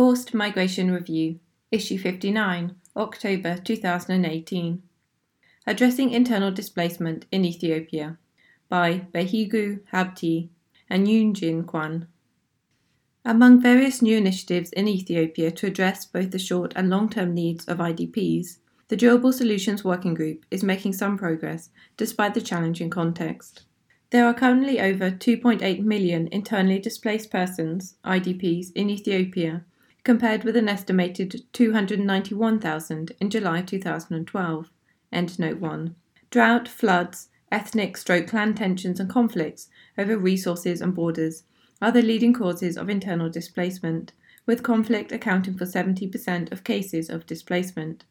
Forced Migration Review, Issue 59, October 2018. Addressing Internal Displacement in Ethiopia by Behigu Habte and Yunjin Kweon. Among various new initiatives in Ethiopia to address both the short and long term needs of IDPs, the Durable Solutions Working Group is making some progress despite the challenging context. There are currently over 2.8 million internally displaced persons, IDPs, in Ethiopia, compared with an estimated 291,000 in July 2012. End note 1. Drought, floods, ethnic stroke clan tensions, and conflicts over resources and borders are the leading causes of internal displacement, with conflict accounting for 70% of cases of displacement.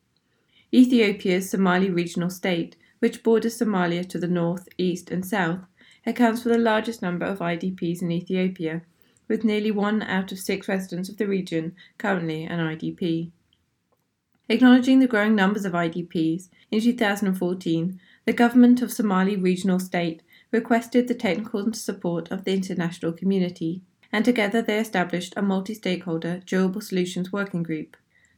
Ethiopia's Somali regional state, which borders Somalia to the north, east, and south, accounts for the largest number of IDPs in Ethiopia with nearly one out of six residents of the region currently an IDP. Acknowledging the growing numbers of IDPs, in 2014, the government of Somali Regional State requested the technical support of the international community, and together they established a multi stakeholder Durable Solutions Working Group.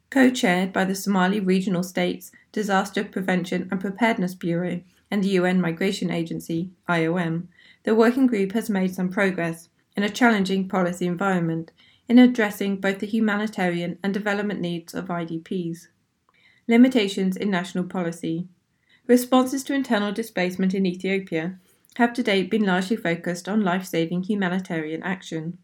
Co chaired by the Somali Regional States Disaster Prevention and Preparedness Bureau and the UN Migration Agency, IOM, the working group has made some progress in a challenging policy environment in addressing both the humanitarian and development needs of IDPs. Limitations in national policy. Responses to internal displacement in Ethiopia have to date been largely focused on life saving humanitarian action.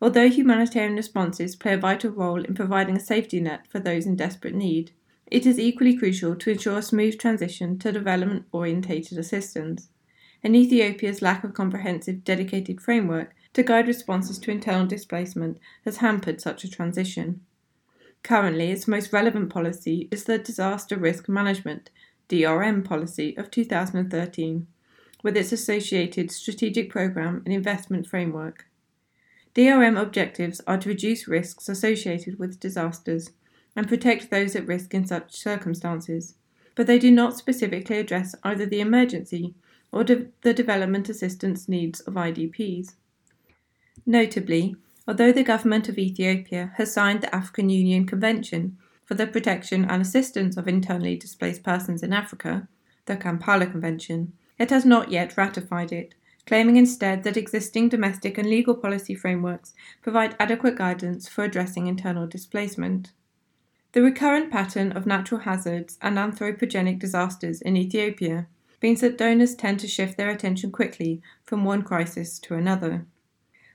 Although humanitarian responses play a vital role in providing a safety net for those in desperate need, it is equally crucial to ensure a smooth transition to development orientated assistance. And Ethiopia's lack of comprehensive, dedicated framework to guide responses to internal displacement has hampered such a transition. Currently, its most relevant policy is the Disaster Risk Management DRM policy of 2013, with its associated strategic program and investment framework. DRM objectives are to reduce risks associated with disasters and protect those at risk in such circumstances, but they do not specifically address either the emergency or de- the development assistance needs of IDPs. Notably, although the government of Ethiopia has signed the African Union Convention for the Protection and Assistance of Internally Displaced Persons in Africa, the Kampala Convention, it has not yet ratified it, claiming instead that existing domestic and legal policy frameworks provide adequate guidance for addressing internal displacement. The recurrent pattern of natural hazards and anthropogenic disasters in Ethiopia means that donors tend to shift their attention quickly from one crisis to another.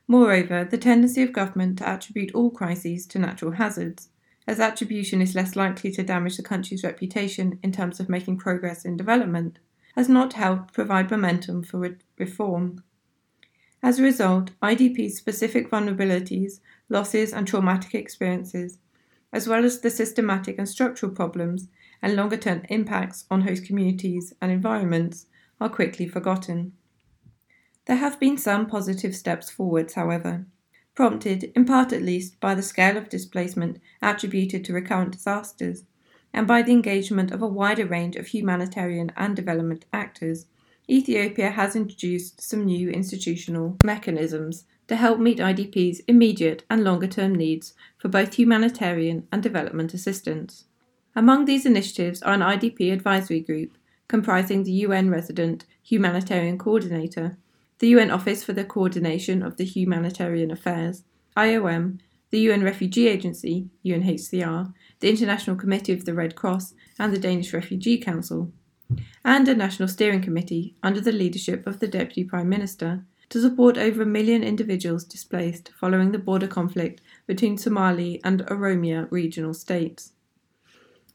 Moreover, the tendency of government to attribute all crises to natural hazards, as attribution is less likely to damage the country's reputation in terms of making progress in development, has not helped provide momentum for re- reform. As a result, IDP's specific vulnerabilities, losses, and traumatic experiences, as well as the systematic and structural problems and longer term impacts on host communities and environments, are quickly forgotten. There have been some positive steps forwards, however, prompted, in part at least, by the scale of displacement attributed to recurrent disasters, and by the engagement of a wider range of humanitarian and development actors. Ethiopia has introduced some new institutional mechanisms to help meet IDP's immediate and longer term needs for both humanitarian and development assistance. Among these initiatives are an IDP advisory group comprising the UN resident humanitarian coordinator the UN Office for the Coordination of the Humanitarian Affairs, IOM, the UN Refugee Agency, UNHCR, the International Committee of the Red Cross, and the Danish Refugee Council, and a National Steering Committee under the leadership of the Deputy Prime Minister to support over a million individuals displaced following the border conflict between Somali and Oromia regional states.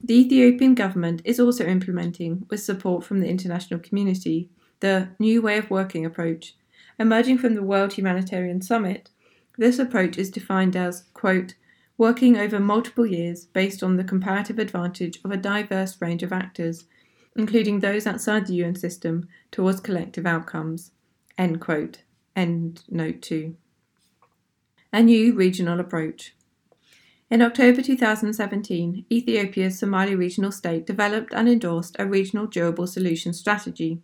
The Ethiopian government is also implementing, with support from the international community, the New Way of Working approach. Emerging from the World Humanitarian Summit, this approach is defined as, quote, working over multiple years based on the comparative advantage of a diverse range of actors, including those outside the UN system, towards collective outcomes. End quote. End note 2. A new regional approach. In October 2017, Ethiopia's Somali regional state developed and endorsed a regional durable solution strategy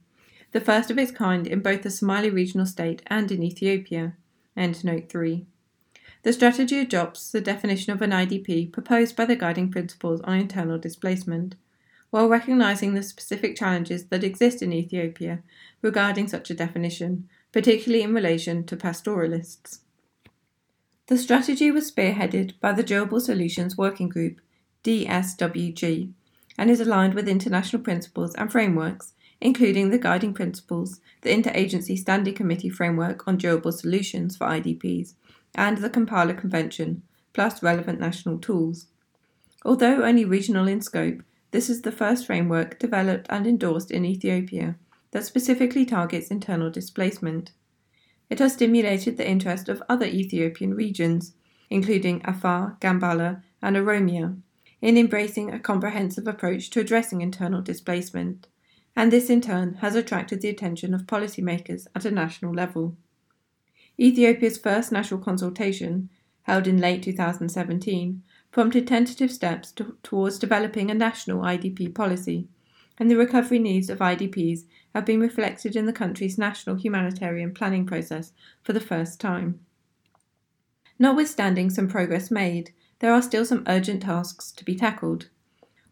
the first of its kind in both the Somali regional state and in Ethiopia. End note 3. The strategy adopts the definition of an IDP proposed by the Guiding Principles on Internal Displacement, while recognizing the specific challenges that exist in Ethiopia regarding such a definition, particularly in relation to pastoralists. The strategy was spearheaded by the Durable Solutions Working Group, DSWG, and is aligned with international principles and frameworks, including the Guiding Principles, the Interagency Standing Committee Framework on Durable Solutions for IDPs, and the Kampala Convention, plus relevant national tools. Although only regional in scope, this is the first framework developed and endorsed in Ethiopia that specifically targets internal displacement. It has stimulated the interest of other Ethiopian regions, including Afar, Gambella, and Oromia, in embracing a comprehensive approach to addressing internal displacement, and this in turn has attracted the attention of policymakers at a national level. Ethiopia's first national consultation, held in late 2017, prompted tentative steps to, towards developing a national IDP policy, and the recovery needs of IDPs have been reflected in the country's national humanitarian planning process for the first time. Notwithstanding some progress made, there are still some urgent tasks to be tackled.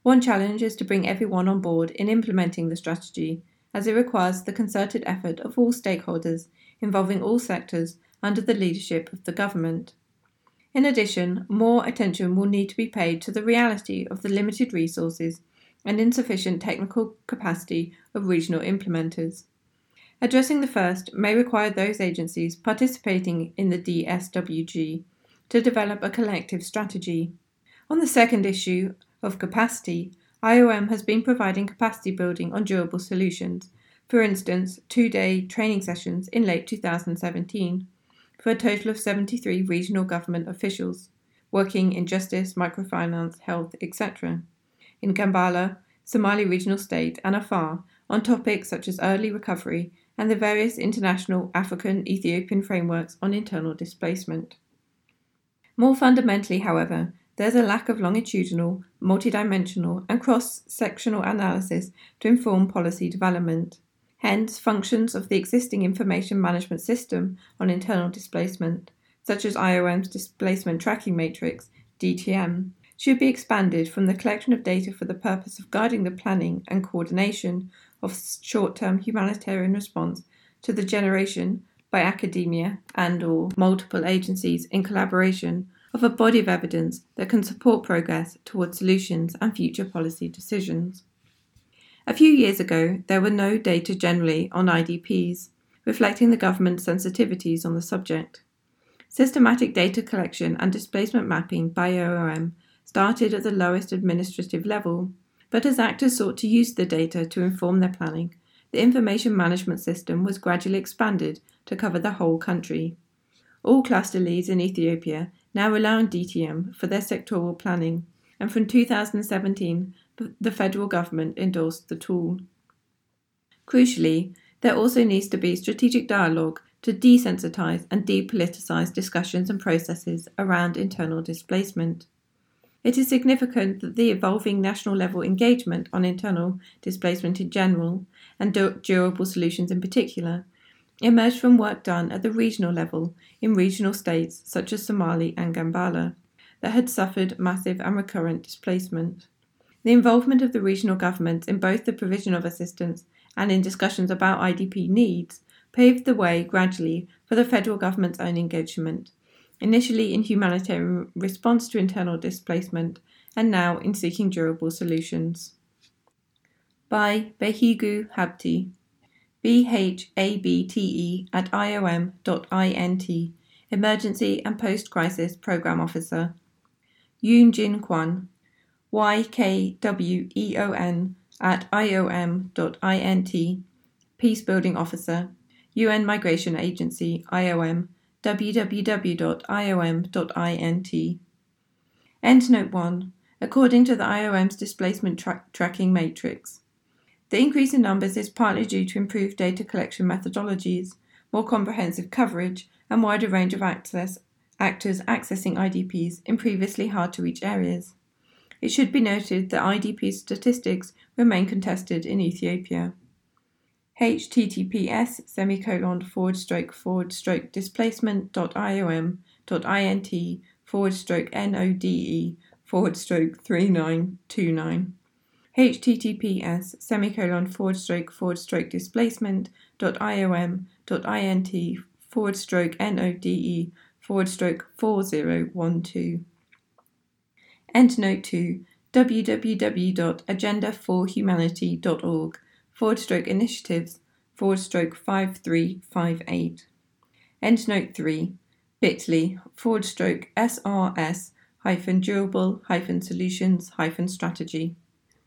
One challenge is to bring everyone on board in implementing the strategy, as it requires the concerted effort of all stakeholders involving all sectors under the leadership of the government. In addition, more attention will need to be paid to the reality of the limited resources and insufficient technical capacity of regional implementers. Addressing the first may require those agencies participating in the DSWG to develop a collective strategy. On the second issue of capacity, IOM has been providing capacity building on durable solutions, for instance, two day training sessions in late 2017 for a total of 73 regional government officials working in justice, microfinance, health, etc in Gambella, Somali Regional State, and Afar on topics such as early recovery and the various international African Ethiopian frameworks on internal displacement. More fundamentally, however, there's a lack of longitudinal, multidimensional, and cross sectional analysis to inform policy development. Hence, functions of the existing information management system on internal displacement, such as IOM's Displacement Tracking Matrix, DTM, should be expanded from the collection of data for the purpose of guiding the planning and coordination of short term humanitarian response to the generation by academia and or multiple agencies in collaboration of a body of evidence that can support progress towards solutions and future policy decisions. A few years ago, there were no data generally on IDPs, reflecting the government's sensitivities on the subject. Systematic data collection and displacement mapping by IOM started at the lowest administrative level, but as actors sought to use the data to inform their planning, the information management system was gradually expanded to cover the whole country. All cluster leads in Ethiopia now on DTM for their sectoral planning, and from 2017, the federal government endorsed the tool. Crucially, there also needs to be strategic dialogue to desensitize and depoliticize discussions and processes around internal displacement. It is significant that the evolving national level engagement on internal displacement in general, and durable solutions in particular, emerged from work done at the regional level in regional states such as Somali and Gambella that had suffered massive and recurrent displacement. The involvement of the regional governments in both the provision of assistance and in discussions about IDP needs paved the way gradually for the federal government's own engagement initially in humanitarian response to internal displacement, and now in seeking durable solutions. By Behigu Habte, B H A B T E at IOM.int, Emergency and Post Crisis Programme Officer. Yoon Jin Kweon, Y K W E O N at IOM.int, Peace Building Officer, UN Migration Agency, IOM www.iom.int. Endnote 1. According to the IOM's displacement tra- tracking matrix, the increase in numbers is partly due to improved data collection methodologies, more comprehensive coverage, and wider range of access, actors accessing IDPs in previously hard to reach areas. It should be noted that IDP statistics remain contested in Ethiopia https semicolon forward stroke forward stroke displacement.iom forward stroke NODE forward stroke 3929 https semicolon forward stroke forward stroke displacement dot iom dot int forward stroke node forward stroke 4012 Endnote 2 www.agendaforhumanity.org forward stroke initiatives forward stroke 5358 Endnote 3 bit.ly forward stroke srs hyphen durable hyphen solutions hyphen strategy